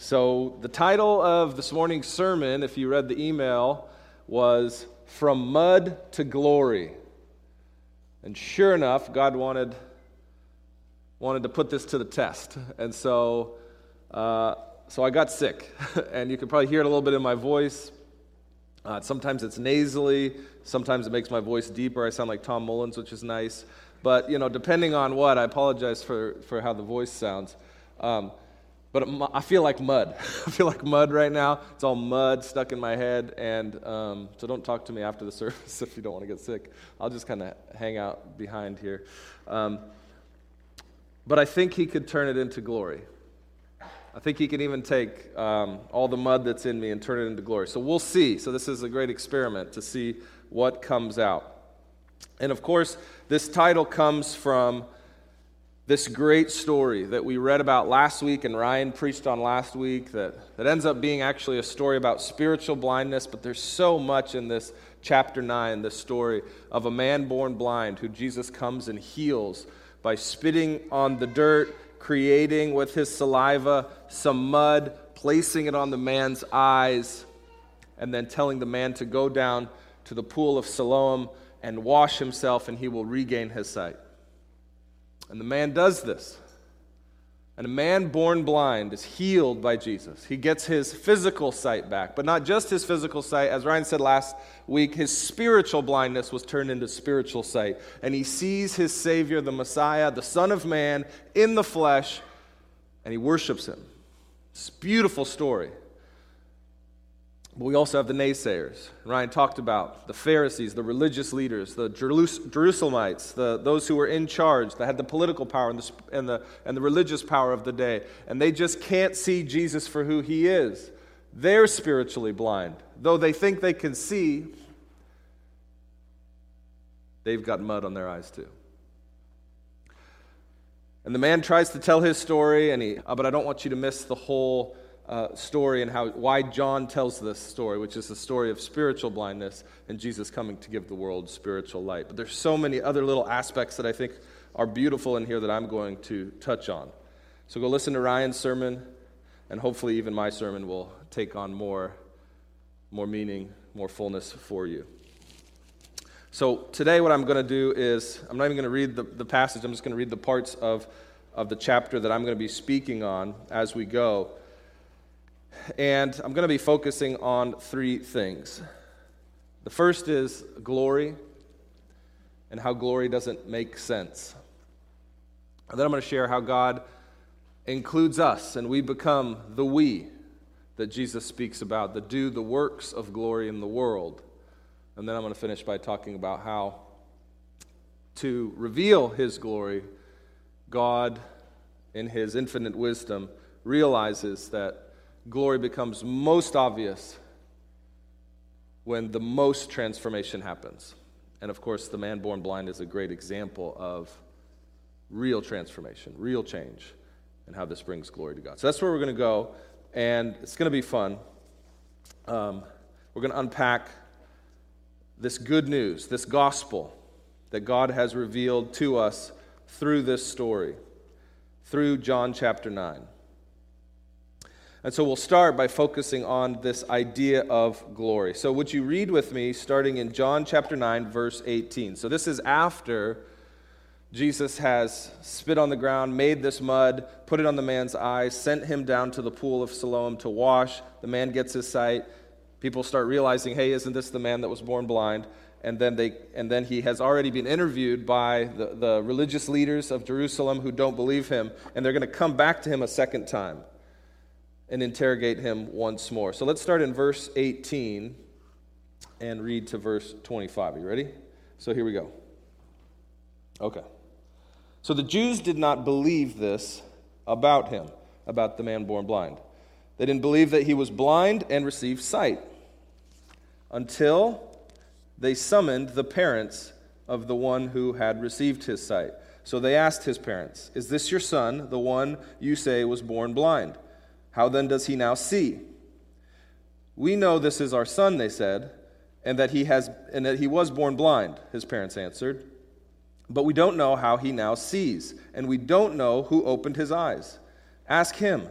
So, the title of this morning's sermon, if you read the email, was From Mud to Glory. And sure enough, God wanted, wanted to put this to the test. And so, uh, so I got sick. and you can probably hear it a little bit in my voice. Uh, sometimes it's nasally, sometimes it makes my voice deeper. I sound like Tom Mullins, which is nice. But, you know, depending on what, I apologize for, for how the voice sounds. Um, but I feel like mud. I feel like mud right now. It's all mud stuck in my head. And um, so don't talk to me after the service if you don't want to get sick. I'll just kind of hang out behind here. Um, but I think he could turn it into glory. I think he can even take um, all the mud that's in me and turn it into glory. So we'll see. So this is a great experiment to see what comes out. And of course, this title comes from this great story that we read about last week and Ryan preached on last week that, that ends up being actually a story about spiritual blindness, but there's so much in this chapter 9, this story of a man born blind who Jesus comes and heals by spitting on the dirt, creating with his saliva some mud, placing it on the man's eyes, and then telling the man to go down to the pool of Siloam and wash himself, and he will regain his sight. And the man does this. And a man born blind is healed by Jesus. He gets his physical sight back, but not just his physical sight. As Ryan said last week, his spiritual blindness was turned into spiritual sight. And he sees his Savior, the Messiah, the Son of Man, in the flesh, and he worships him. It's beautiful story. But we also have the naysayers. Ryan talked about the Pharisees, the religious leaders, the Jerusalemites, the, those who were in charge, that had the political power and the, and, the, and the religious power of the day. And they just can't see Jesus for who he is. They're spiritually blind. Though they think they can see, they've got mud on their eyes too. And the man tries to tell his story, and he, oh, but I don't want you to miss the whole uh, story and how, why John tells this story, which is the story of spiritual blindness and Jesus coming to give the world spiritual light. But there's so many other little aspects that I think are beautiful in here that I'm going to touch on. So go listen to Ryan's sermon, and hopefully even my sermon will take on more, more meaning, more fullness for you. So today, what I'm going to do is, I'm not even going to read the, the passage, I'm just going to read the parts of, of the chapter that I'm going to be speaking on as we go. And I'm going to be focusing on three things. The first is glory and how glory doesn't make sense. And then I'm going to share how God includes us and we become the we that Jesus speaks about, that do the works of glory in the world. And then I'm going to finish by talking about how to reveal his glory, God, in his infinite wisdom, realizes that glory becomes most obvious when the most transformation happens. And of course, the man born blind is a great example of real transformation, real change, and how this brings glory to God. So that's where we're going to go, and it's going to be fun. Um, we're going to unpack this good news, this gospel that God has revealed to us through this story, through John chapter 9. And so we'll start by focusing on this idea of glory. So, would you read with me starting in John chapter 9, verse 18? So, this is after Jesus has spit on the ground, made this mud, put it on the man's eyes, sent him down to the pool of Siloam to wash. The man gets his sight. People start realizing, hey, isn't this the man that was born blind? And then, they, and then he has already been interviewed by the, the religious leaders of Jerusalem who don't believe him, and they're going to come back to him a second time and interrogate him once more. So let's start in verse 18 and read to verse 25. Are you ready? So here we go. Okay. So the Jews did not believe this about him, about the man born blind. They didn't believe that he was blind and received sight until they summoned the parents of the one who had received his sight. So they asked his parents, Is this your son, the one you say was born blind? How then does he now see? We know this is our son, they said, and that he has and that he was born blind, his parents answered. But we don't know how he now sees, and we don't know who opened his eyes. Ask him.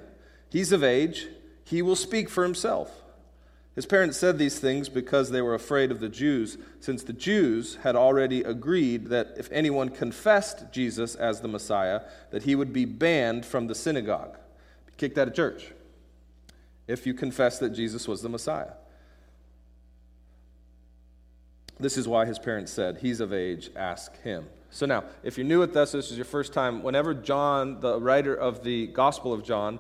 He's of age, he will speak for himself. His parents said these things because they were afraid of the Jews, since the Jews had already agreed that if anyone confessed Jesus as the Messiah, that he would be banned from the synagogue, kicked out of church, if you confess that Jesus was the Messiah. This is why his parents said, He's of age, ask him. So now, if you're new with this, this is your first time, whenever John, the writer of the Gospel of John,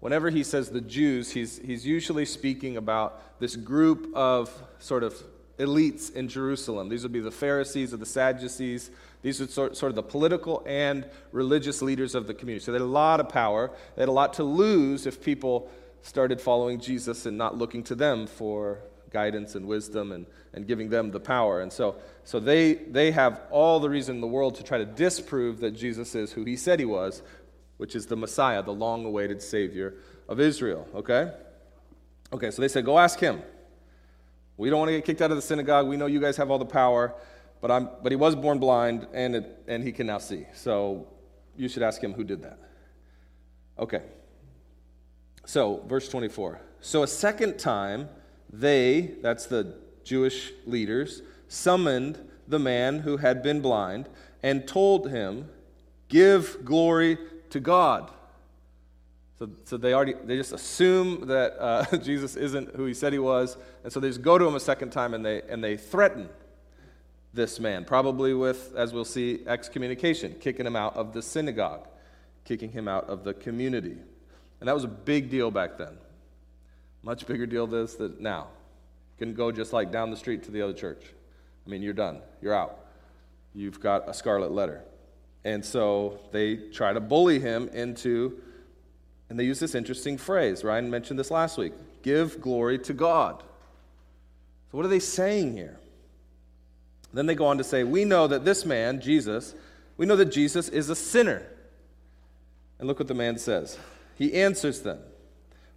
whenever he says the Jews, he's, he's usually speaking about this group of sort of elites in Jerusalem. These would be the Pharisees or the Sadducees. These are sort, of the political and religious leaders of the community. So they had a lot of power. They had a lot to lose if people started following Jesus and not looking to them for guidance and wisdom and, and giving them the power. And so, so they, they have all the reason in the world to try to disprove that Jesus is who he said he was, which is the Messiah, the long awaited Savior of Israel. Okay? Okay, so they said, Go ask him. We don't want to get kicked out of the synagogue. We know you guys have all the power, but, I'm, but he was born blind and, it, and he can now see. So you should ask him who did that. Okay. So, verse 24. So a second time, they, that's the Jewish leaders, summoned the man who had been blind and told him, Give glory to God. So, so they already they just assume that uh, Jesus isn't who he said he was, and so they just go to him a second time and they and they threaten this man, probably with, as we'll see, excommunication, kicking him out of the synagogue, kicking him out of the community. And that was a big deal back then. Much bigger deal this that now. You can go just like down the street to the other church. I mean, you're done. You're out. You've got a scarlet letter. And so they try to bully him into, and they use this interesting phrase. Ryan mentioned this last week give glory to God. So, what are they saying here? Then they go on to say, We know that this man, Jesus, we know that Jesus is a sinner. And look what the man says. He answers them.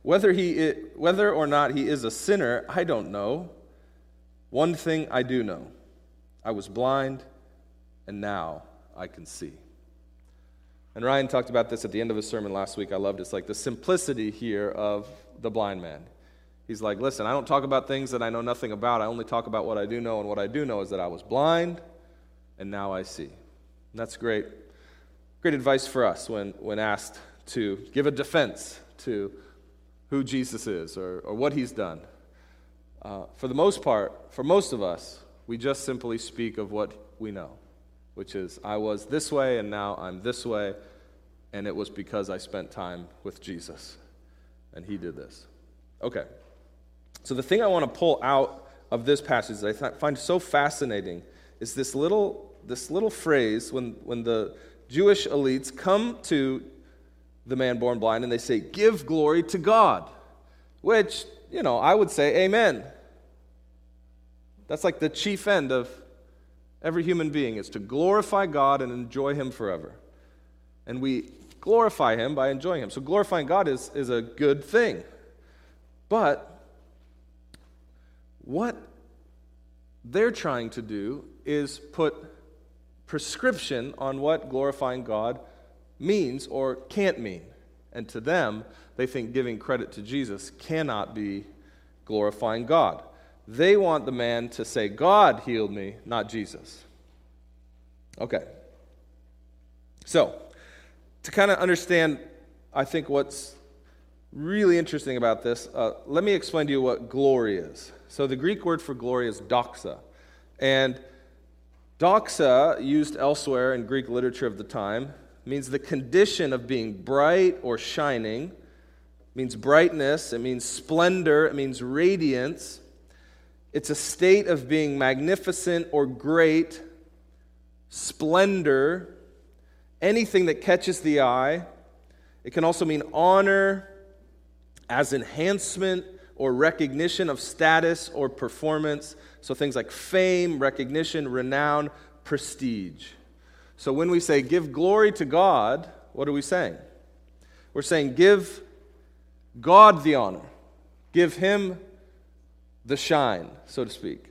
Whether, he, whether or not he is a sinner, I don't know. One thing I do know I was blind, and now I can see. And Ryan talked about this at the end of his sermon last week. I loved it. It's like the simplicity here of the blind man. He's like, listen, I don't talk about things that I know nothing about. I only talk about what I do know, and what I do know is that I was blind, and now I see. And that's great. Great advice for us when, when asked to give a defense to who Jesus is or, or what he's done. Uh, for the most part, for most of us, we just simply speak of what we know, which is, I was this way and now I'm this way, and it was because I spent time with Jesus, and he did this. Okay. So the thing I want to pull out of this passage that I find so fascinating is this little, this little phrase when, when the Jewish elites come to the man born blind and they say, Give glory to God, which, you know, I would say, Amen. That's like the chief end of every human being is to glorify God and enjoy Him forever. And we glorify Him by enjoying Him. So glorifying God is, is a good thing. But what they're trying to do is put prescription on what glorifying God means or can't mean. And to them, they think giving credit to Jesus cannot be glorifying God. They want the man to say, God healed me, not Jesus. Okay. So, to kind of understand, I think what's really interesting about this, uh, let me explain to you what glory is. So, the Greek word for glory is doxa. And doxa, used elsewhere in Greek literature of the time, means the condition of being bright or shining. It means brightness, it means splendor, it means radiance. It's a state of being magnificent or great, splendor, anything that catches the eye. It can also mean honor as enhancement or recognition of status or performance. So things like fame, recognition, renown, prestige. So when we say give glory to God, what are we saying? We're saying give God the honor, give Him the shine, so to speak.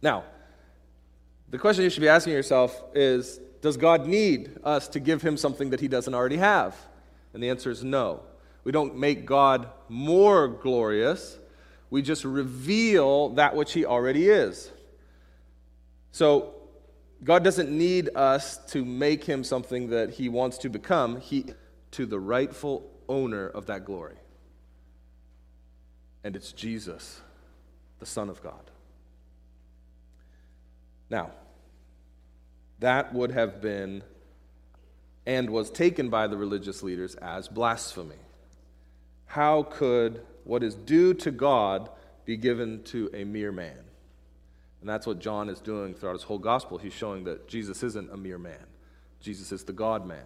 Now, the question you should be asking yourself is Does God need us to give Him something that He doesn't already have? And the answer is no. We don't make God more glorious. We just reveal that which He already is. So, God doesn't need us to make Him something that He wants to become, He to the rightful owner of that glory. And it's Jesus, the Son of God. Now, that would have been and was taken by the religious leaders as blasphemy. How could what is due to God be given to a mere man? And that's what John is doing throughout his whole gospel. He's showing that Jesus isn't a mere man, Jesus is the God man.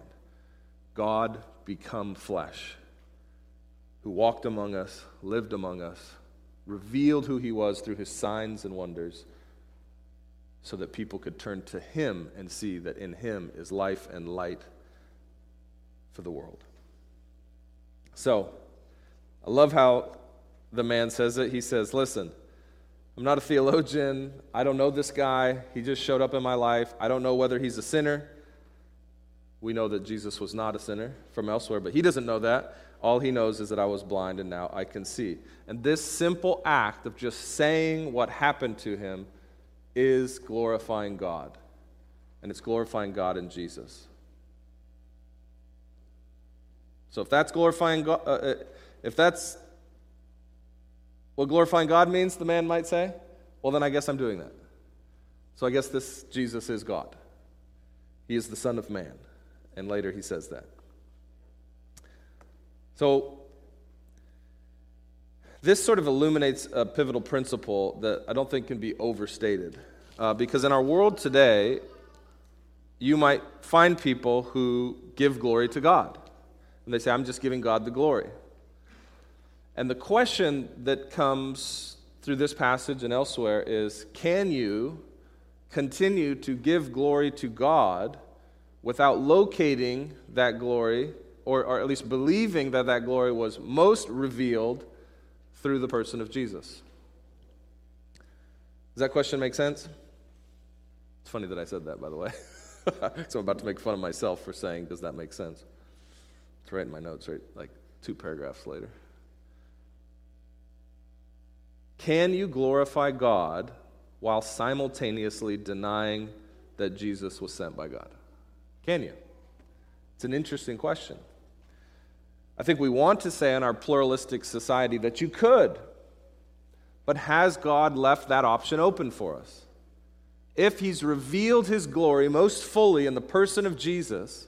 God become flesh, who walked among us, lived among us, revealed who he was through his signs and wonders, so that people could turn to him and see that in him is life and light for the world. So, I love how the man says it. He says, Listen, I'm not a theologian. I don't know this guy. He just showed up in my life. I don't know whether he's a sinner. We know that Jesus was not a sinner from elsewhere, but he doesn't know that. All he knows is that I was blind and now I can see. And this simple act of just saying what happened to him is glorifying God. And it's glorifying God in Jesus. So if that's glorifying God, uh, uh, if that's what glorifying God means, the man might say, well, then I guess I'm doing that. So I guess this Jesus is God. He is the Son of Man. And later he says that. So this sort of illuminates a pivotal principle that I don't think can be overstated. Uh, because in our world today, you might find people who give glory to God. And they say, I'm just giving God the glory. And the question that comes through this passage and elsewhere is can you continue to give glory to God without locating that glory, or, or at least believing that that glory was most revealed through the person of Jesus? Does that question make sense? It's funny that I said that, by the way. so I'm about to make fun of myself for saying, Does that make sense? It's right in my notes, right? Like two paragraphs later. Can you glorify God while simultaneously denying that Jesus was sent by God? Can you? It's an interesting question. I think we want to say in our pluralistic society that you could, but has God left that option open for us? If He's revealed His glory most fully in the person of Jesus,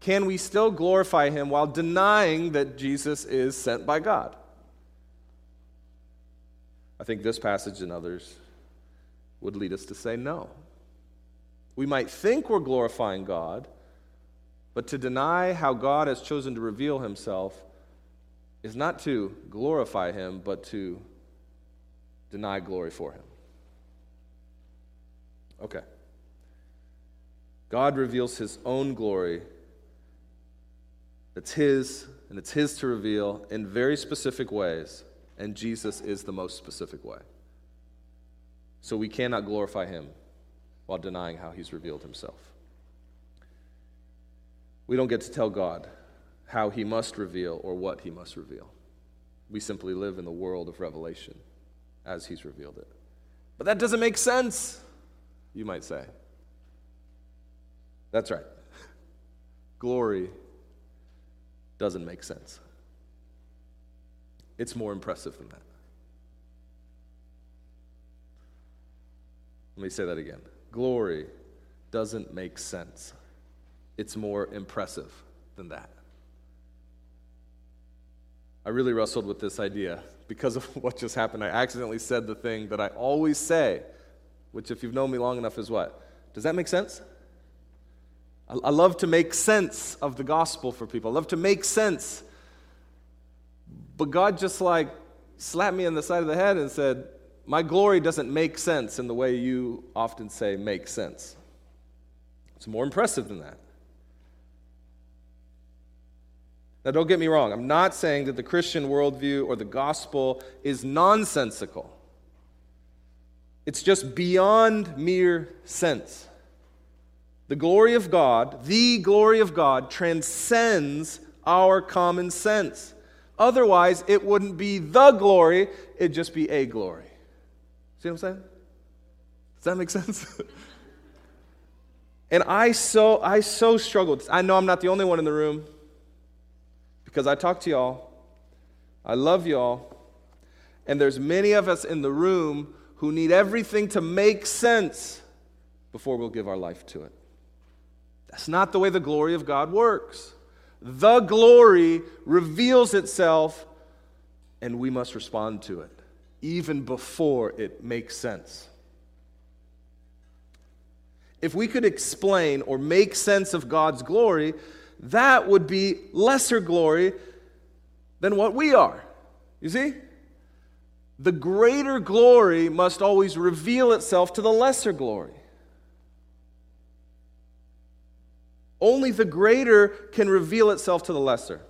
can we still glorify Him while denying that Jesus is sent by God? I think this passage and others would lead us to say no. We might think we're glorifying God, but to deny how God has chosen to reveal himself is not to glorify him, but to deny glory for him. Okay. God reveals his own glory. It's his, and it's his to reveal in very specific ways and Jesus is the most specific way. So we cannot glorify him while denying how he's revealed himself. We don't get to tell God how he must reveal or what he must reveal. We simply live in the world of revelation as he's revealed it. But that doesn't make sense, you might say. That's right. Glory doesn't make sense. It's more impressive than that. Let me say that again. Glory doesn't make sense. It's more impressive than that. I really wrestled with this idea because of what just happened. I accidentally said the thing that I always say, which, if you've known me long enough, is what? Does that make sense? I love to make sense of the gospel for people. I love to make sense but God just like slapped me on the side of the head and said, My glory doesn't make sense in the way you often say make sense. It's more impressive than that. Now, don't get me wrong. I'm not saying that the Christian worldview or the gospel is nonsensical. It's just beyond mere sense. The glory of God, the glory of God, transcends our common sense. Otherwise, it wouldn't be the glory, it'd just be a glory. See what I'm saying? Does that make sense? and I so I so struggled. I know I'm not the only one in the room because I talk to y'all. I love y'all. And there's many of us in the room who need everything to make sense before we'll give our life to it. That's not the way the glory of God works. The glory reveals itself, and we must respond to it, even before it makes sense. If we could explain or make sense of God's glory, that would be lesser glory than what we are. You see? The greater glory must always reveal itself to the lesser glory. Only the greater can reveal itself to the lesser.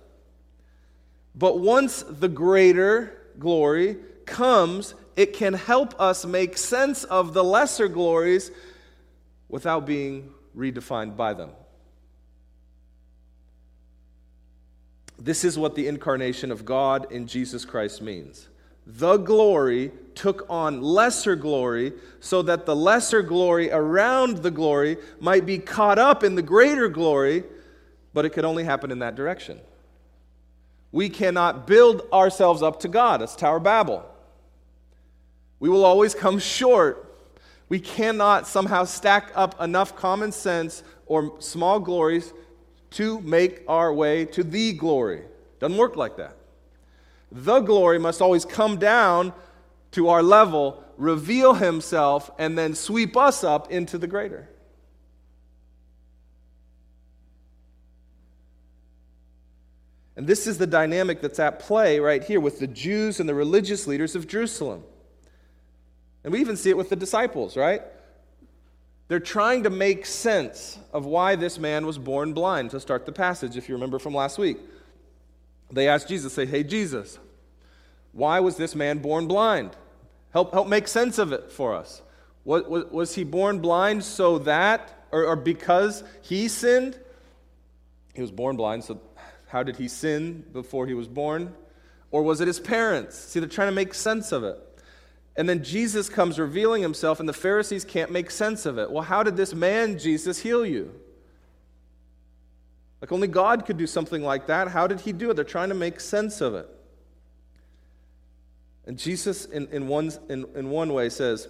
But once the greater glory comes, it can help us make sense of the lesser glories without being redefined by them. This is what the incarnation of God in Jesus Christ means the glory took on lesser glory so that the lesser glory around the glory might be caught up in the greater glory, but it could only happen in that direction. We cannot build ourselves up to God. It's Tower Babel. We will always come short. We cannot somehow stack up enough common sense or small glories to make our way to the glory. Doesn't work like that. The glory must always come down to our level, reveal himself, and then sweep us up into the greater. And this is the dynamic that's at play right here with the Jews and the religious leaders of Jerusalem. And we even see it with the disciples, right? They're trying to make sense of why this man was born blind to start the passage, if you remember from last week. They asked Jesus, say, Hey, Jesus, why was this man born blind? Help, help make sense of it for us. Was, was, was he born blind so that, or, or because he sinned? He was born blind, so how did he sin before he was born? Or was it his parents? See, they're trying to make sense of it. And then Jesus comes revealing himself, and the Pharisees can't make sense of it. Well, how did this man, Jesus, heal you? Like only God could do something like that. How did he do it? They're trying to make sense of it. And Jesus, in, in, one, in, in one way, says,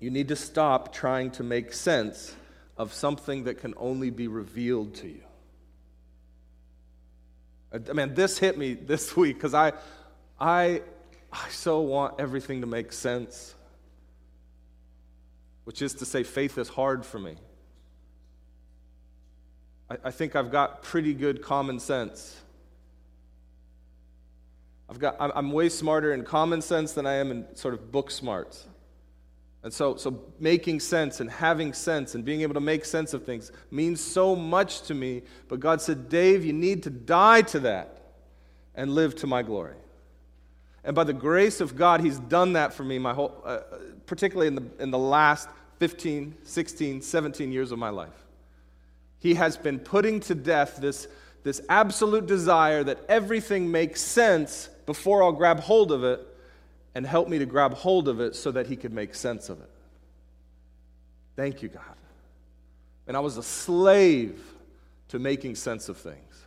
You need to stop trying to make sense of something that can only be revealed to you. I mean, this hit me this week because I, I, I so want everything to make sense, which is to say, faith is hard for me. I, I think I've got pretty good common sense. I've got, I'm way smarter in common sense than I am in sort of book smarts. And so, so making sense and having sense and being able to make sense of things means so much to me. But God said, Dave, you need to die to that and live to my glory. And by the grace of God, He's done that for me, my whole, uh, particularly in the, in the last 15, 16, 17 years of my life. He has been putting to death this, this absolute desire that everything makes sense before I'll grab hold of it and help me to grab hold of it so that He could make sense of it. Thank you, God. And I was a slave to making sense of things.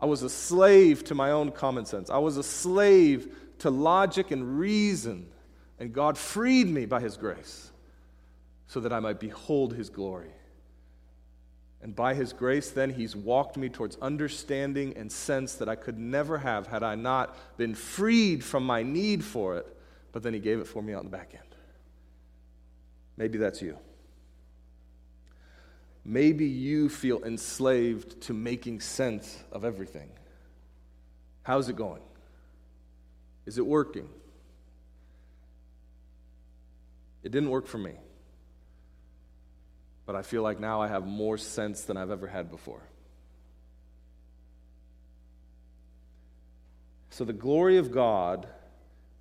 I was a slave to my own common sense. I was a slave to logic and reason. And God freed me by His grace so that I might behold His glory. And by His grace, then, He's walked me towards understanding and sense that I could never have had I not been freed from my need for it, but then He gave it for me on the back end. Maybe that's you. Maybe you feel enslaved to making sense of everything. How's it going? Is it working? It didn't work for me but I feel like now I have more sense than I've ever had before. So the glory of God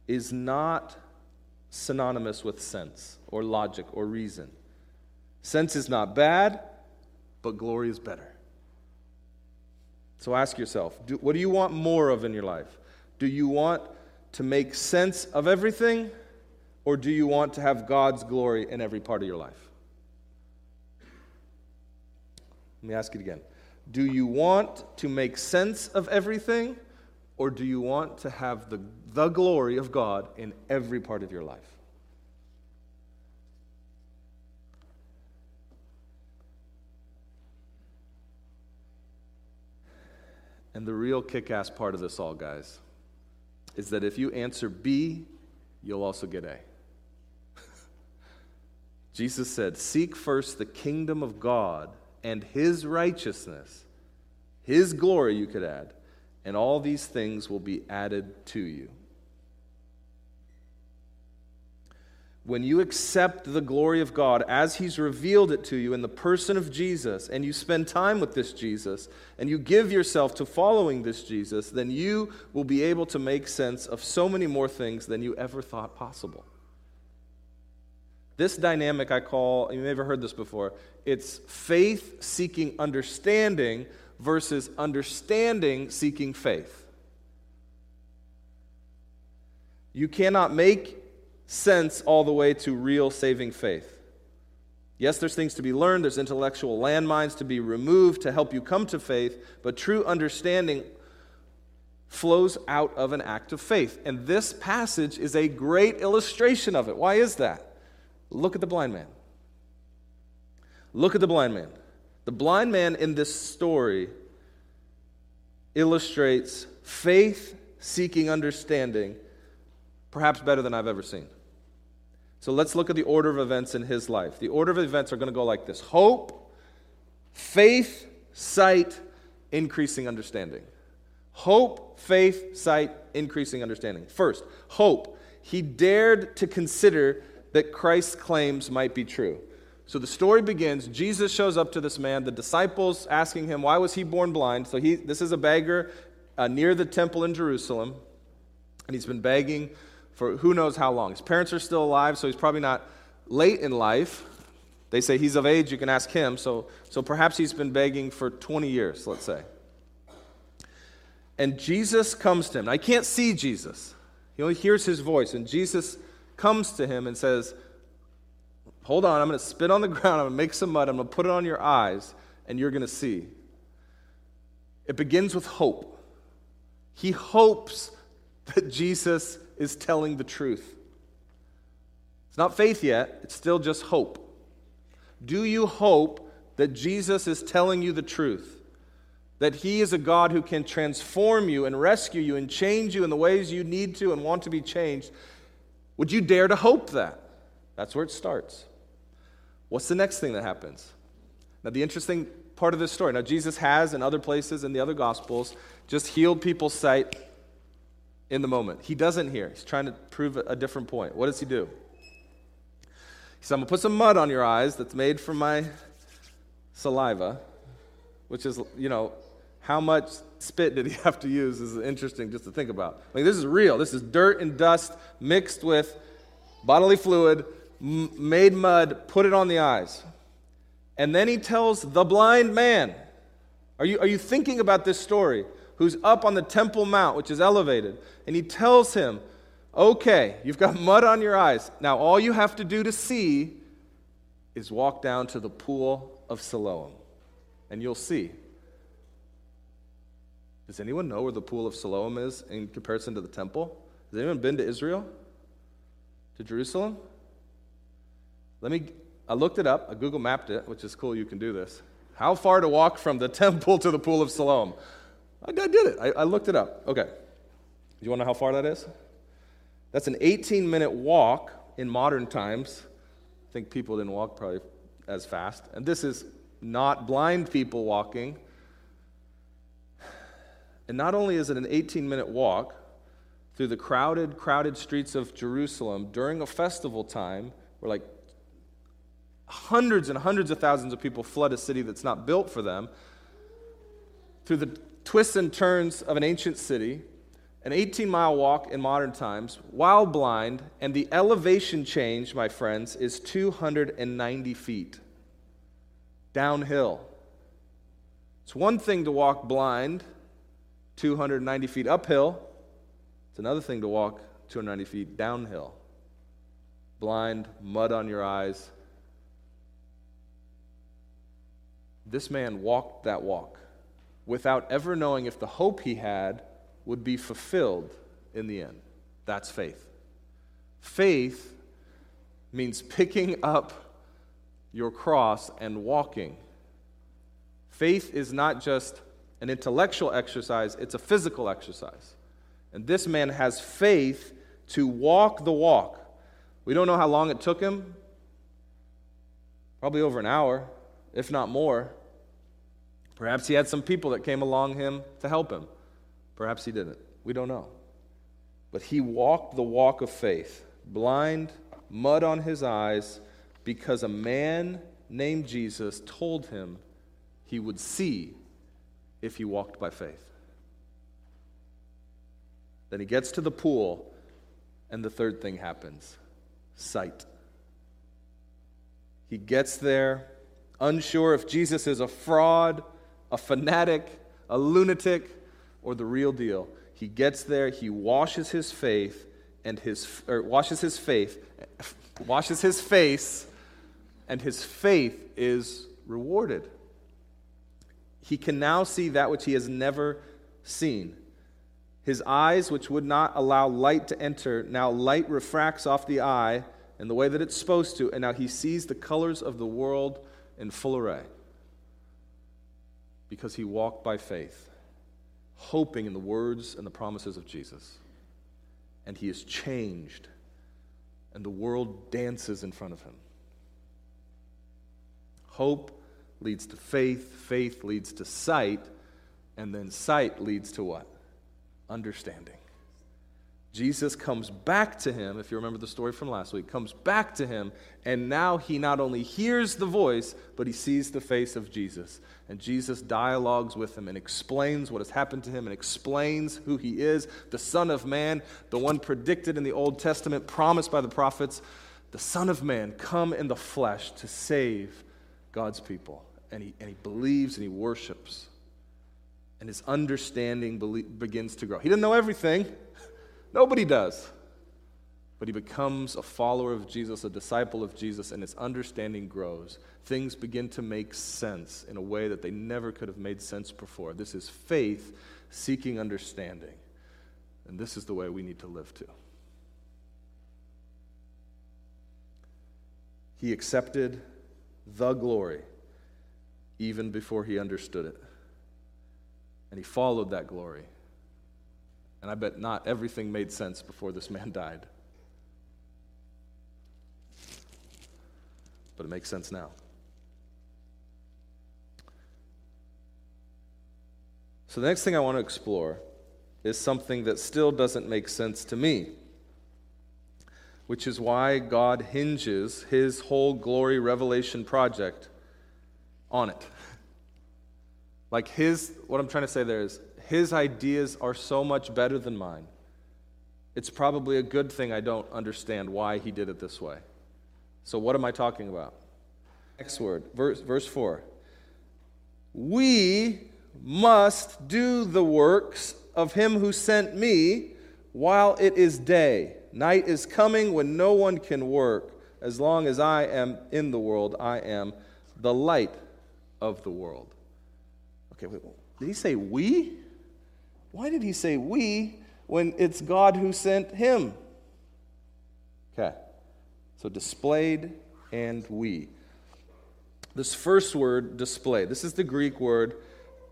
is not synonymous with sense or logic or reason. Sense is not bad, but glory is better. So ask yourself do, what do you want more of in your life? Do you want to make sense of everything, or do you want to have God's glory in every part of your life? Let me ask it again. Do you want to make sense of everything, or do you want to have the, the glory of God in every part of your life? And the real kick ass part of this all, guys, is that if you answer B, you'll also get A. Jesus said, Seek first the kingdom of God and his righteousness, his glory, you could add, and all these things will be added to you. When you accept the glory of God as He's revealed it to you in the person of Jesus, and you spend time with this Jesus, and you give yourself to following this Jesus, then you will be able to make sense of so many more things than you ever thought possible. This dynamic I call, you may have heard this before, it's faith seeking understanding versus understanding seeking faith. You cannot make sense all the way to real saving faith. Yes, there's things to be learned, there's intellectual landmines to be removed to help you come to faith, but true understanding flows out of an act of faith. And this passage is a great illustration of it. Why is that? Look at the blind man. Look at the blind man. The blind man in this story illustrates faith seeking understanding perhaps better than I've ever seen. So let's look at the order of events in his life. The order of events are going to go like this hope, faith, sight, increasing understanding. Hope, faith, sight, increasing understanding. First, hope. He dared to consider that Christ's claims might be true. So the story begins. Jesus shows up to this man, the disciples asking him, Why was he born blind? So he, this is a beggar uh, near the temple in Jerusalem, and he's been begging for who knows how long. His parents are still alive, so he's probably not late in life. They say he's of age, you can ask him. So, so perhaps he's been begging for 20 years, let's say. And Jesus comes to him. I can't see Jesus, he only hears his voice. And Jesus comes to him and says, Hold on, I'm going to spit on the ground, I'm going to make some mud, I'm going to put it on your eyes, and you're going to see. It begins with hope. He hopes that Jesus is telling the truth. It's not faith yet, it's still just hope. Do you hope that Jesus is telling you the truth? That He is a God who can transform you and rescue you and change you in the ways you need to and want to be changed? Would you dare to hope that? That's where it starts. What's the next thing that happens? Now, the interesting part of this story now, Jesus has in other places in the other Gospels just healed people's sight in the moment. He doesn't here. He's trying to prove a different point. What does he do? He said, I'm going to put some mud on your eyes that's made from my saliva, which is, you know, how much spit did he have to use is interesting just to think about. Like, this is real. This is dirt and dust mixed with bodily fluid, m- made mud, put it on the eyes. And then he tells the blind man, are you, are you thinking about this story? Who's up on the Temple Mount, which is elevated. And he tells him, Okay, you've got mud on your eyes. Now, all you have to do to see is walk down to the pool of Siloam, and you'll see. Does anyone know where the pool of Siloam is in comparison to the temple? Has anyone been to Israel? To Jerusalem? Let me, I looked it up, I Google mapped it, which is cool, you can do this. How far to walk from the temple to the pool of Siloam? I did it, I, I looked it up. Okay. Do you want to know how far that is? That's an 18 minute walk in modern times. I think people didn't walk probably as fast. And this is not blind people walking. And not only is it an 18 minute walk through the crowded, crowded streets of Jerusalem during a festival time where like hundreds and hundreds of thousands of people flood a city that's not built for them, through the twists and turns of an ancient city, an 18 mile walk in modern times, while blind, and the elevation change, my friends, is 290 feet downhill. It's one thing to walk blind 290 feet uphill, it's another thing to walk 290 feet downhill. Blind, mud on your eyes. This man walked that walk without ever knowing if the hope he had would be fulfilled in the end. That's faith. Faith means picking up your cross and walking. Faith is not just an intellectual exercise, it's a physical exercise. And this man has faith to walk the walk. We don't know how long it took him. Probably over an hour, if not more. Perhaps he had some people that came along him to help him. Perhaps he didn't. We don't know. But he walked the walk of faith, blind, mud on his eyes, because a man named Jesus told him he would see if he walked by faith. Then he gets to the pool, and the third thing happens sight. He gets there, unsure if Jesus is a fraud, a fanatic, a lunatic, or the real deal. He gets there, he washes his faith and his or washes his faith, washes his face, and his faith is rewarded. He can now see that which he has never seen. His eyes, which would not allow light to enter, now light refracts off the eye in the way that it's supposed to, and now he sees the colors of the world in full array. Because he walked by faith, hoping in the words and the promises of Jesus. And he is changed, and the world dances in front of him. Hope leads to faith, faith leads to sight, and then sight leads to what? Understanding. Jesus comes back to him, if you remember the story from last week, comes back to him, and now he not only hears the voice, but he sees the face of Jesus. And Jesus dialogues with him and explains what has happened to him and explains who he is the Son of Man, the one predicted in the Old Testament, promised by the prophets, the Son of Man, come in the flesh to save God's people and he, and he believes and he worships. And his understanding begins to grow. He doesn't know everything, nobody does. But he becomes a follower of Jesus, a disciple of Jesus, and his understanding grows. Things begin to make sense in a way that they never could have made sense before. This is faith seeking understanding. And this is the way we need to live too. He accepted the glory even before he understood it. And he followed that glory. And I bet not everything made sense before this man died. But it makes sense now. So, the next thing I want to explore is something that still doesn't make sense to me, which is why God hinges his whole glory revelation project on it. Like his, what I'm trying to say there is, his ideas are so much better than mine. It's probably a good thing I don't understand why he did it this way. So, what am I talking about? Next word, verse, verse 4. We must do the works of him who sent me while it is day. Night is coming when no one can work. As long as I am in the world, I am the light of the world. Okay, wait, did he say we? Why did he say we when it's God who sent him? Okay, so displayed and we. This first word, display, this is the Greek word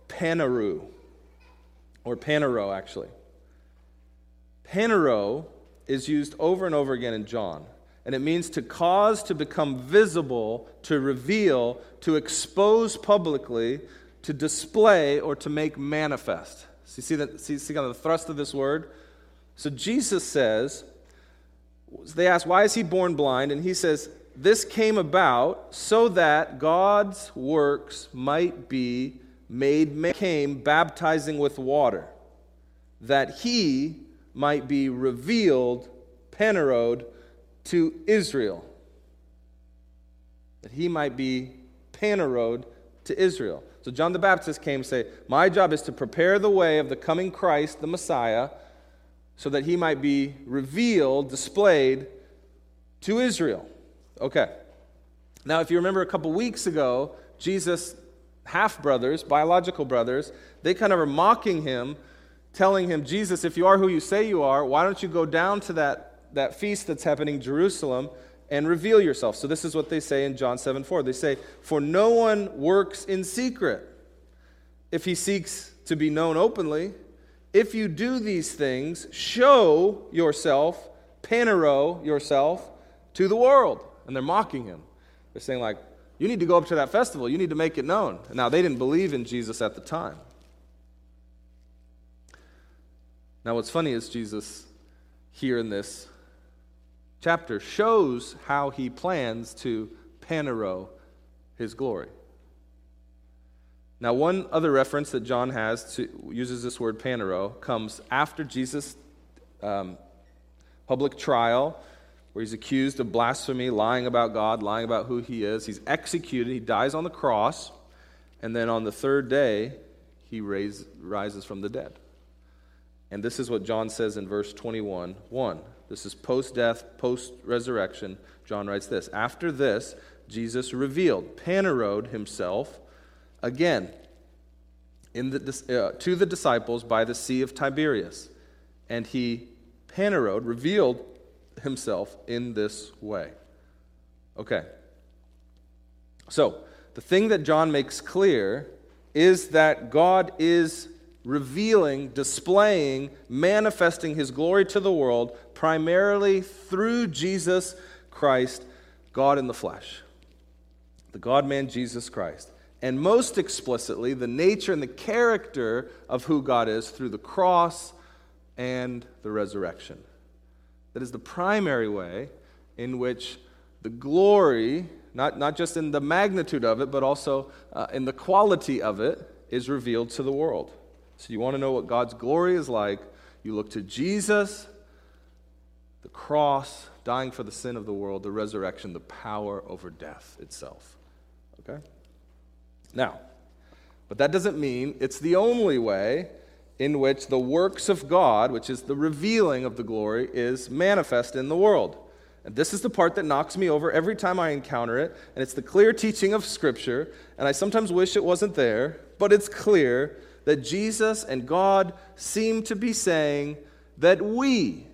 paneru, or panero, actually. Panero is used over and over again in John and it means to cause to become visible, to reveal, to expose publicly, to display, or to make manifest. So see, that, see, see kind of the thrust of this word? So Jesus says, they ask, why is he born blind? And he says, this came about so that God's works might be made came baptizing with water, that he might be revealed, panerod, to Israel, that he might be panerod to Israel. So John the Baptist came and say, My job is to prepare the way of the coming Christ, the Messiah, so that he might be revealed, displayed to Israel. Okay. Now, if you remember a couple weeks ago, Jesus' half brothers, biological brothers, they kind of are mocking him, telling him, Jesus, if you are who you say you are, why don't you go down to that, that feast that's happening in Jerusalem and reveal yourself? So, this is what they say in John 7 4. They say, For no one works in secret if he seeks to be known openly. If you do these things, show yourself, panero yourself, to the world. And they're mocking him. They're saying, like, you need to go up to that festival. You need to make it known. Now, they didn't believe in Jesus at the time. Now, what's funny is Jesus, here in this chapter, shows how he plans to panero his glory. Now, one other reference that John has to, uses this word panero comes after Jesus' um, public trial where he's accused of blasphemy, lying about God, lying about who he is. He's executed, he dies on the cross, and then on the third day, he raise, rises from the dead. And this is what John says in verse 21 1. This is post death, post resurrection. John writes this After this, Jesus revealed, panerode himself again in the, uh, to the disciples by the Sea of Tiberias. And he, panerode, revealed himself in this way. Okay. So, the thing that John makes clear is that God is revealing, displaying, manifesting his glory to the world primarily through Jesus Christ, God in the flesh. The God man Jesus Christ. And most explicitly, the nature and the character of who God is through the cross and the resurrection. That is the primary way in which the glory, not, not just in the magnitude of it, but also uh, in the quality of it, is revealed to the world. So you want to know what God's glory is like, you look to Jesus, the cross, dying for the sin of the world, the resurrection, the power over death itself. Okay? Now, but that doesn't mean it's the only way in which the works of God, which is the revealing of the glory, is manifest in the world. And this is the part that knocks me over every time I encounter it, and it's the clear teaching of Scripture, and I sometimes wish it wasn't there, but it's clear that Jesus and God seem to be saying that we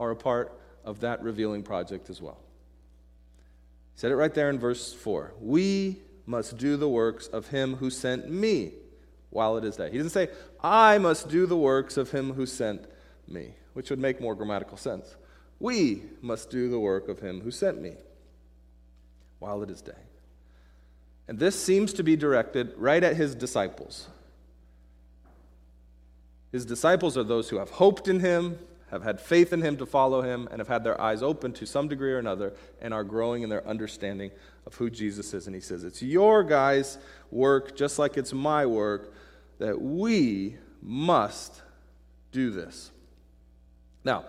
are a part of that revealing project as well. He said it right there in verse 4. We must do the works of him who sent me while it is day. He doesn't say, I must do the works of him who sent me, which would make more grammatical sense. We must do the work of him who sent me while it is day. And this seems to be directed right at his disciples. His disciples are those who have hoped in him, have had faith in him to follow him, and have had their eyes open to some degree or another, and are growing in their understanding of who Jesus is. And he says, It's your guys' work, just like it's my work, that we must do this. Now,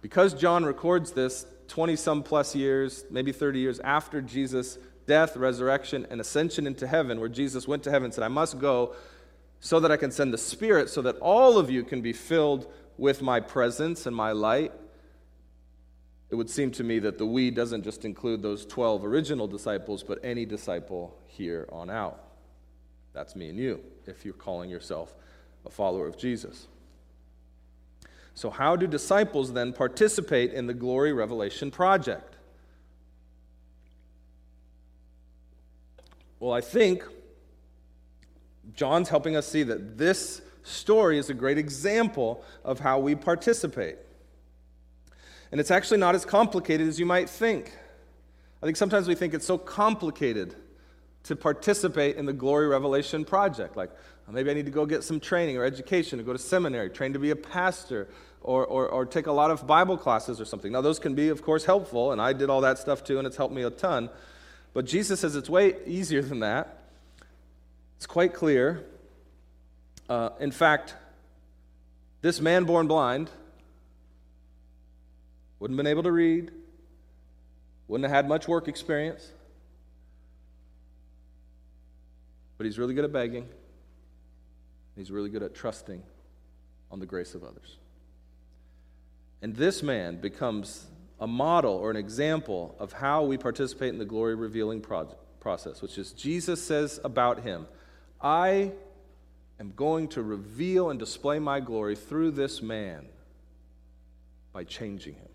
because John records this 20 some plus years, maybe 30 years after Jesus' death, resurrection, and ascension into heaven, where Jesus went to heaven and said, I must go so that I can send the Spirit, so that all of you can be filled with my presence and my light. It would seem to me that the we doesn't just include those 12 original disciples, but any disciple here on out. That's me and you, if you're calling yourself a follower of Jesus. So, how do disciples then participate in the glory revelation project? Well, I think John's helping us see that this story is a great example of how we participate. And it's actually not as complicated as you might think. I think sometimes we think it's so complicated to participate in the Glory Revelation Project. Like, oh, maybe I need to go get some training or education, to go to seminary, train to be a pastor, or, or, or take a lot of Bible classes or something. Now, those can be, of course, helpful, and I did all that stuff too, and it's helped me a ton. But Jesus says it's way easier than that. It's quite clear. Uh, in fact, this man born blind wouldn't have been able to read, wouldn't have had much work experience but he's really good at begging. He's really good at trusting on the grace of others. And this man becomes a model or an example of how we participate in the glory revealing process, which is Jesus says about him, I am going to reveal and display my glory through this man by changing him.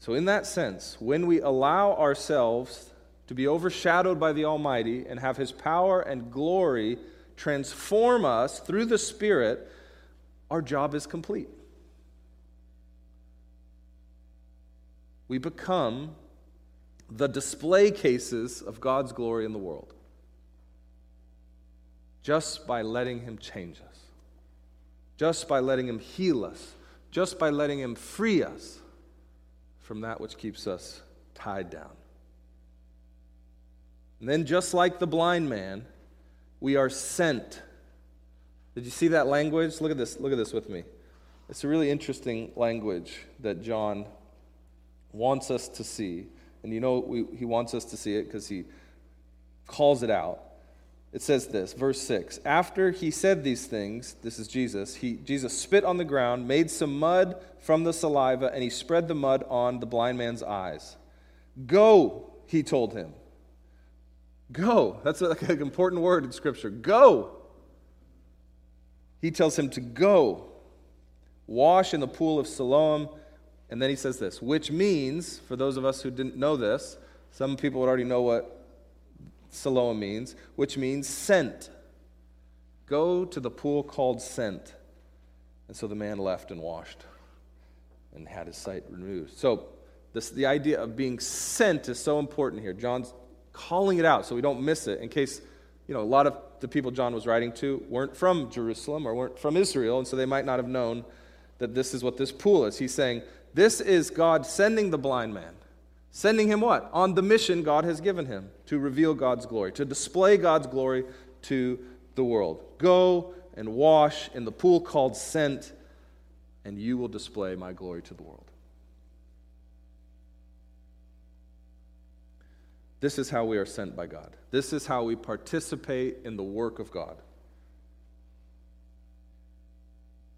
So, in that sense, when we allow ourselves to be overshadowed by the Almighty and have His power and glory transform us through the Spirit, our job is complete. We become the display cases of God's glory in the world just by letting Him change us, just by letting Him heal us, just by letting Him free us from that which keeps us tied down. And then, just like the blind man, we are sent. Did you see that language? Look at this. Look at this with me. It's a really interesting language that John wants us to see. And you know, we, he wants us to see it because he calls it out. It says this, verse 6. After he said these things, this is Jesus, he, Jesus spit on the ground, made some mud from the saliva, and he spread the mud on the blind man's eyes. Go, he told him. Go. That's like an important word in Scripture. Go. He tells him to go, wash in the pool of Siloam. And then he says this, which means, for those of us who didn't know this, some people would already know what Siloam means, which means sent. Go to the pool called Sent. And so the man left and washed and had his sight renewed. So this, the idea of being sent is so important here. John's calling it out so we don't miss it in case, you know, a lot of the people John was writing to weren't from Jerusalem or weren't from Israel, and so they might not have known that this is what this pool is. He's saying, This is God sending the blind man Sending him what? On the mission God has given him to reveal God's glory, to display God's glory to the world. Go and wash in the pool called Sent, and you will display my glory to the world. This is how we are sent by God. This is how we participate in the work of God.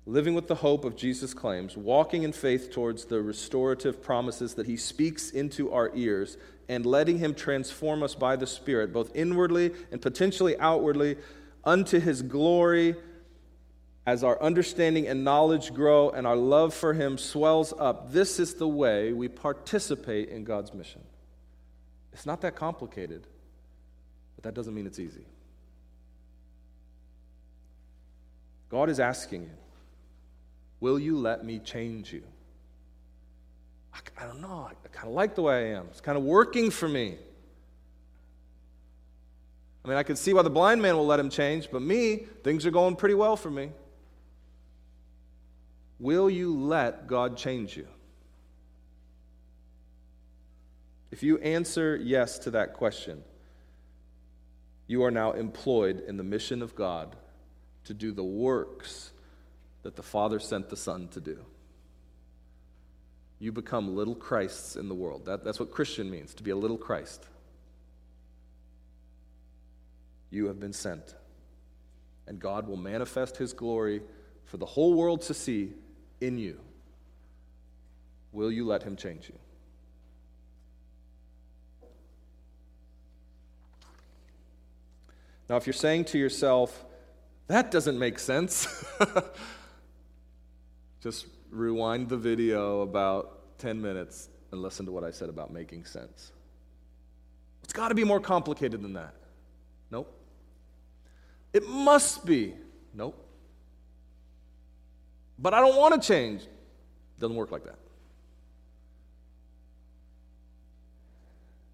Living with the hope of Jesus' claims, walking in faith towards the restorative promises that he speaks into our ears, and letting him transform us by the Spirit, both inwardly and potentially outwardly, unto his glory as our understanding and knowledge grow and our love for him swells up. This is the way we participate in God's mission. It's not that complicated, but that doesn't mean it's easy. God is asking you Will you let me change you? I, I don't know. I, I kind of like the way I am. It's kind of working for me. I mean, I can see why the blind man will let him change, but me, things are going pretty well for me. Will you let God change you? If you answer yes to that question, you are now employed in the mission of God to do the works that the Father sent the Son to do. You become little Christs in the world. That, that's what Christian means, to be a little Christ. You have been sent. And God will manifest His glory for the whole world to see in you. Will you let Him change you? Now, if you're saying to yourself, that doesn't make sense. Just rewind the video about 10 minutes and listen to what I said about making sense. It's got to be more complicated than that. Nope. It must be. Nope. But I don't want to change. Doesn't work like that.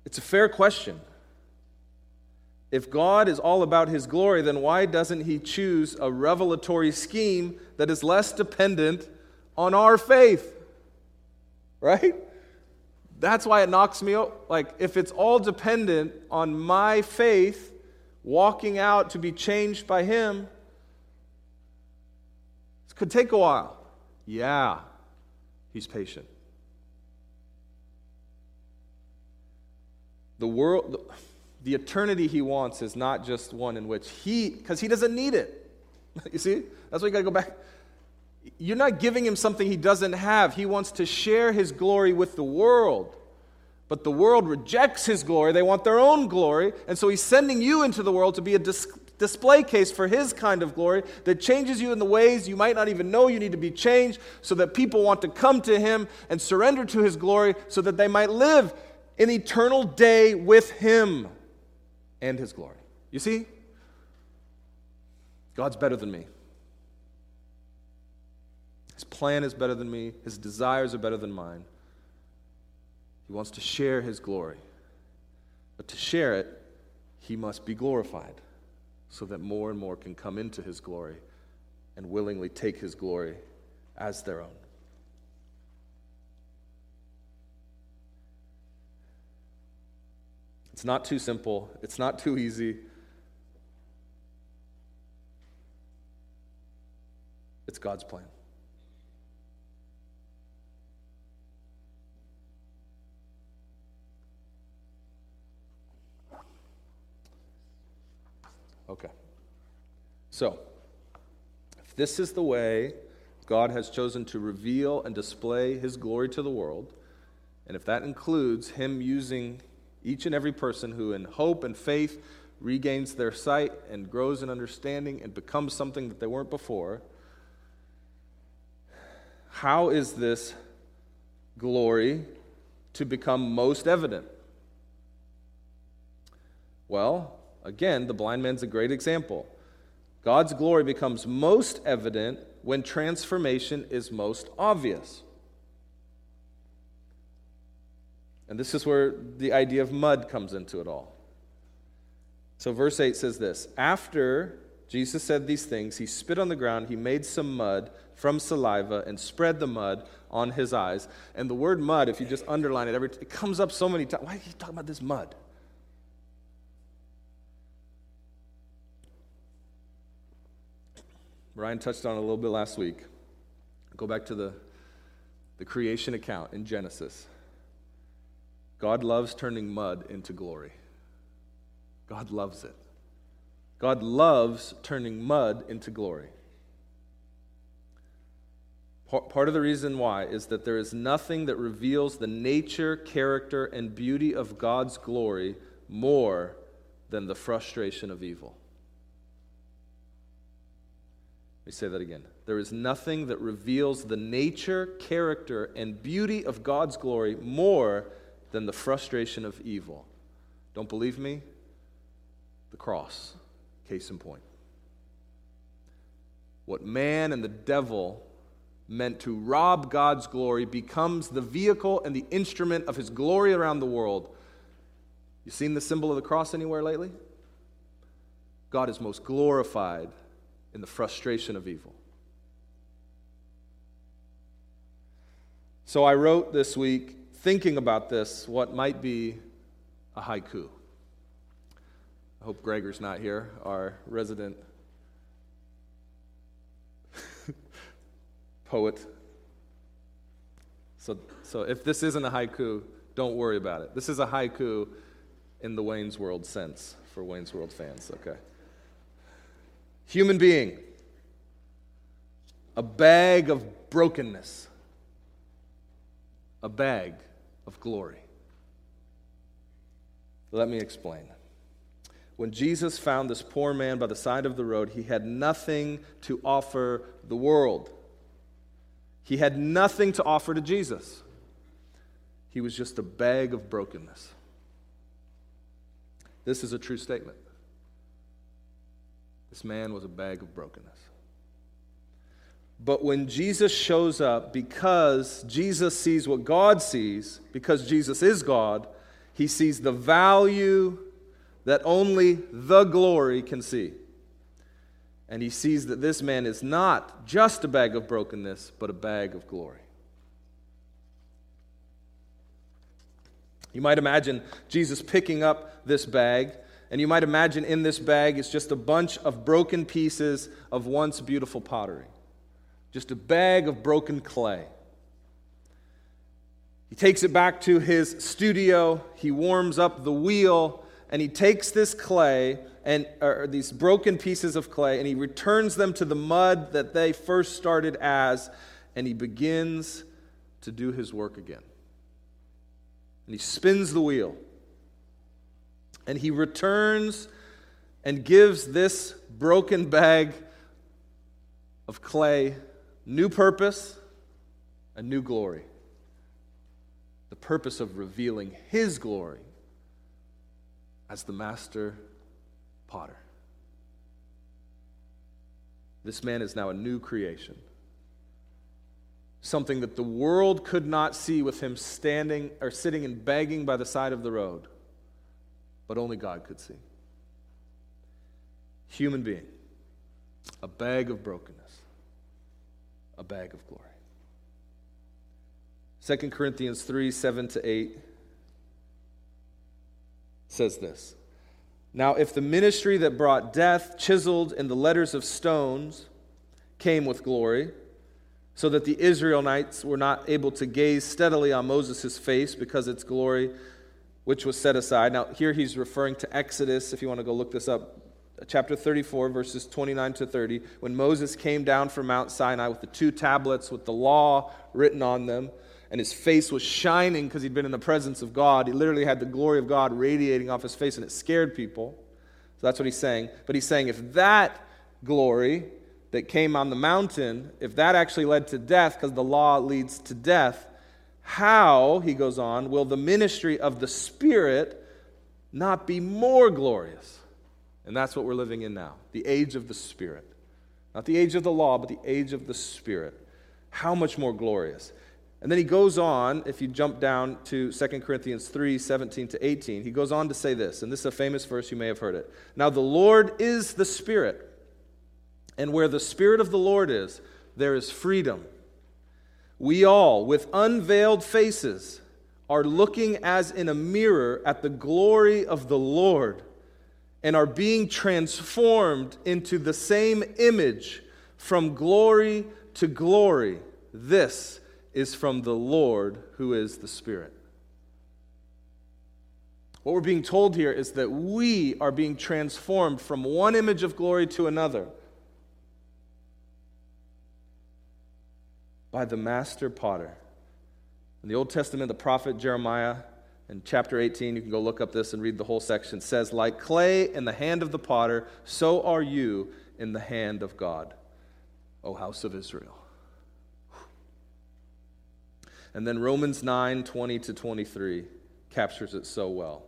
It's a fair question. If God is all about his glory, then why doesn't he choose a revelatory scheme that is less dependent on our faith. Right? That's why it knocks me out. Like, if it's all dependent on my faith walking out to be changed by Him, it could take a while. Yeah, He's patient. The world, the eternity he wants is not just one in which he, because he doesn't need it. you see? That's why you got to go back. You're not giving him something he doesn't have. He wants to share his glory with the world. But the world rejects his glory. They want their own glory. And so he's sending you into the world to be a dis- display case for his kind of glory that changes you in the ways you might not even know you need to be changed so that people want to come to him and surrender to his glory so that they might live an eternal day with him and his glory. You see? God's better than me. Plan is better than me. His desires are better than mine. He wants to share his glory. But to share it, he must be glorified so that more and more can come into his glory and willingly take his glory as their own. It's not too simple, it's not too easy. It's God's plan. Okay. So, if this is the way God has chosen to reveal and display his glory to the world, and if that includes him using each and every person who, in hope and faith, regains their sight and grows in understanding and becomes something that they weren't before, how is this glory to become most evident? Well, Again, the blind man's a great example. God's glory becomes most evident when transformation is most obvious. And this is where the idea of mud comes into it all. So, verse 8 says this After Jesus said these things, he spit on the ground, he made some mud from saliva, and spread the mud on his eyes. And the word mud, if you just underline it, every, it comes up so many times. Why are you talking about this mud? Ryan touched on a little bit last week. Go back to the, the creation account in Genesis. God loves turning mud into glory. God loves it. God loves turning mud into glory. Part of the reason why is that there is nothing that reveals the nature, character, and beauty of God's glory more than the frustration of evil. Let me say that again. There is nothing that reveals the nature, character, and beauty of God's glory more than the frustration of evil. Don't believe me? The cross, case in point. What man and the devil meant to rob God's glory becomes the vehicle and the instrument of his glory around the world. You seen the symbol of the cross anywhere lately? God is most glorified in the frustration of evil. So I wrote this week, thinking about this, what might be a haiku. I hope Gregor's not here, our resident poet. So, so if this isn't a haiku, don't worry about it. This is a haiku in the Wayne's World sense for Wayne's World fans, okay? Human being, a bag of brokenness, a bag of glory. Let me explain. When Jesus found this poor man by the side of the road, he had nothing to offer the world. He had nothing to offer to Jesus. He was just a bag of brokenness. This is a true statement. This man was a bag of brokenness. But when Jesus shows up, because Jesus sees what God sees, because Jesus is God, he sees the value that only the glory can see. And he sees that this man is not just a bag of brokenness, but a bag of glory. You might imagine Jesus picking up this bag and you might imagine in this bag is just a bunch of broken pieces of once beautiful pottery, just a bag of broken clay. He takes it back to his studio, he warms up the wheel, and he takes this clay and or these broken pieces of clay and he returns them to the mud that they first started as and he begins to do his work again. And he spins the wheel. And he returns and gives this broken bag of clay new purpose a new glory. The purpose of revealing his glory as the master potter. This man is now a new creation. Something that the world could not see with him standing or sitting and begging by the side of the road, but only God could see. Human being, a bag of brokenness, a bag of glory. 2 Corinthians 3 7 to 8 says this Now, if the ministry that brought death, chiseled in the letters of stones, came with glory, so that the Israelites were not able to gaze steadily on Moses' face because its glory, which was set aside. Now, here he's referring to Exodus, if you want to go look this up, chapter 34, verses 29 to 30, when Moses came down from Mount Sinai with the two tablets with the law written on them and his face was shining because he'd been in the presence of God. He literally had the glory of God radiating off his face, and it scared people. So that's what he's saying. But he's saying if that glory that came on the mountain, if that actually led to death, because the law leads to death, how, he goes on, will the ministry of the Spirit not be more glorious? And that's what we're living in now the age of the Spirit. Not the age of the law, but the age of the Spirit. How much more glorious? And then he goes on, if you jump down to 2 Corinthians 3 17 to 18, he goes on to say this, and this is a famous verse, you may have heard it. Now, the Lord is the Spirit, and where the Spirit of the Lord is, there is freedom. We all, with unveiled faces, are looking as in a mirror at the glory of the Lord and are being transformed into the same image from glory to glory. This is from the Lord who is the Spirit. What we're being told here is that we are being transformed from one image of glory to another by the master potter. In the Old Testament, the prophet Jeremiah, in chapter 18, you can go look up this and read the whole section, says, Like clay in the hand of the potter, so are you in the hand of God, O house of Israel. And then Romans 9 20 to 23 captures it so well.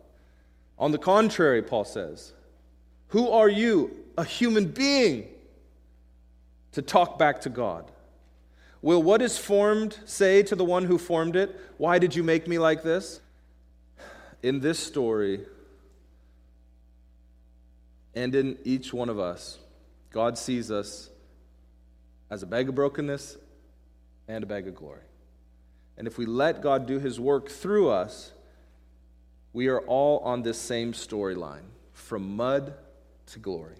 On the contrary, Paul says, Who are you, a human being, to talk back to God? Will what is formed say to the one who formed it, Why did you make me like this? In this story, and in each one of us, God sees us as a bag of brokenness and a bag of glory. And if we let God do his work through us, we are all on this same storyline from mud to glory.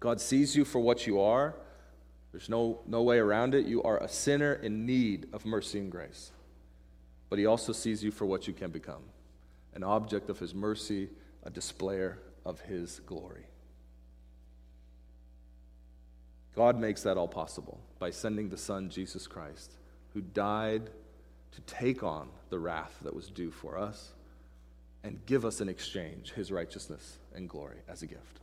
God sees you for what you are. There's no, no way around it. You are a sinner in need of mercy and grace. But he also sees you for what you can become an object of his mercy, a displayer of his glory. God makes that all possible by sending the Son, Jesus Christ who died to take on the wrath that was due for us and give us in exchange his righteousness and glory as a gift.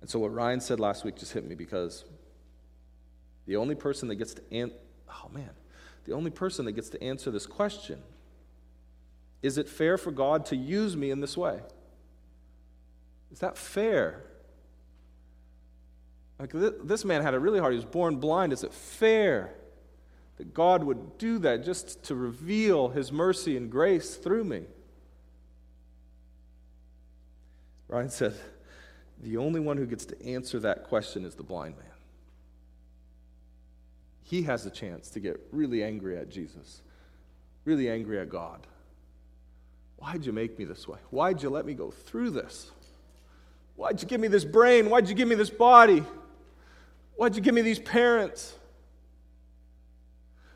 And so, what Ryan said last week just hit me because the only person that gets to answer, oh man, the only person that gets to answer this question is it fair for God to use me in this way? Is that fair? Like this man had it really hard. He was born blind. Is it fair that God would do that just to reveal his mercy and grace through me. Ryan said, The only one who gets to answer that question is the blind man. He has a chance to get really angry at Jesus, really angry at God. Why'd you make me this way? Why'd you let me go through this? Why'd you give me this brain? Why'd you give me this body? Why'd you give me these parents?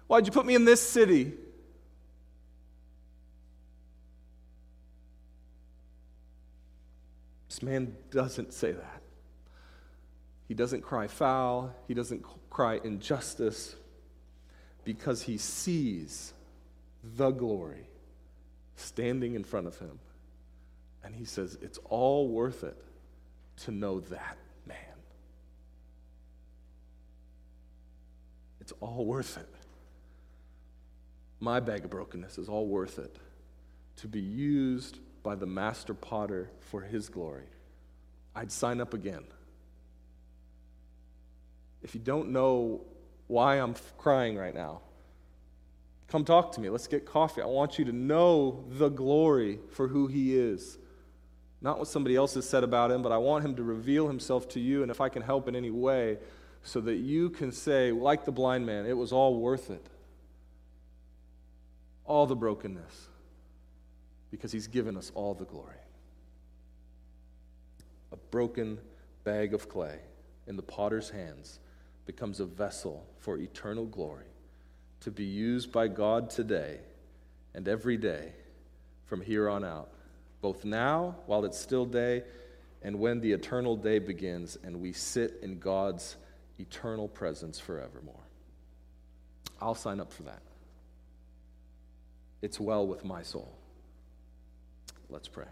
Why'd you put me in this city? This man doesn't say that. He doesn't cry foul, he doesn't cry injustice because he sees the glory standing in front of him. And he says, It's all worth it to know that man. It's all worth it. My bag of brokenness is all worth it to be used by the master potter for his glory. I'd sign up again. If you don't know why I'm crying right now, come talk to me. Let's get coffee. I want you to know the glory for who he is. Not what somebody else has said about him, but I want him to reveal himself to you, and if I can help in any way, so that you can say, like the blind man, it was all worth it. All the brokenness, because he's given us all the glory. A broken bag of clay in the potter's hands becomes a vessel for eternal glory to be used by God today and every day from here on out, both now while it's still day and when the eternal day begins and we sit in God's eternal presence forevermore. I'll sign up for that. It's well with my soul. Let's pray.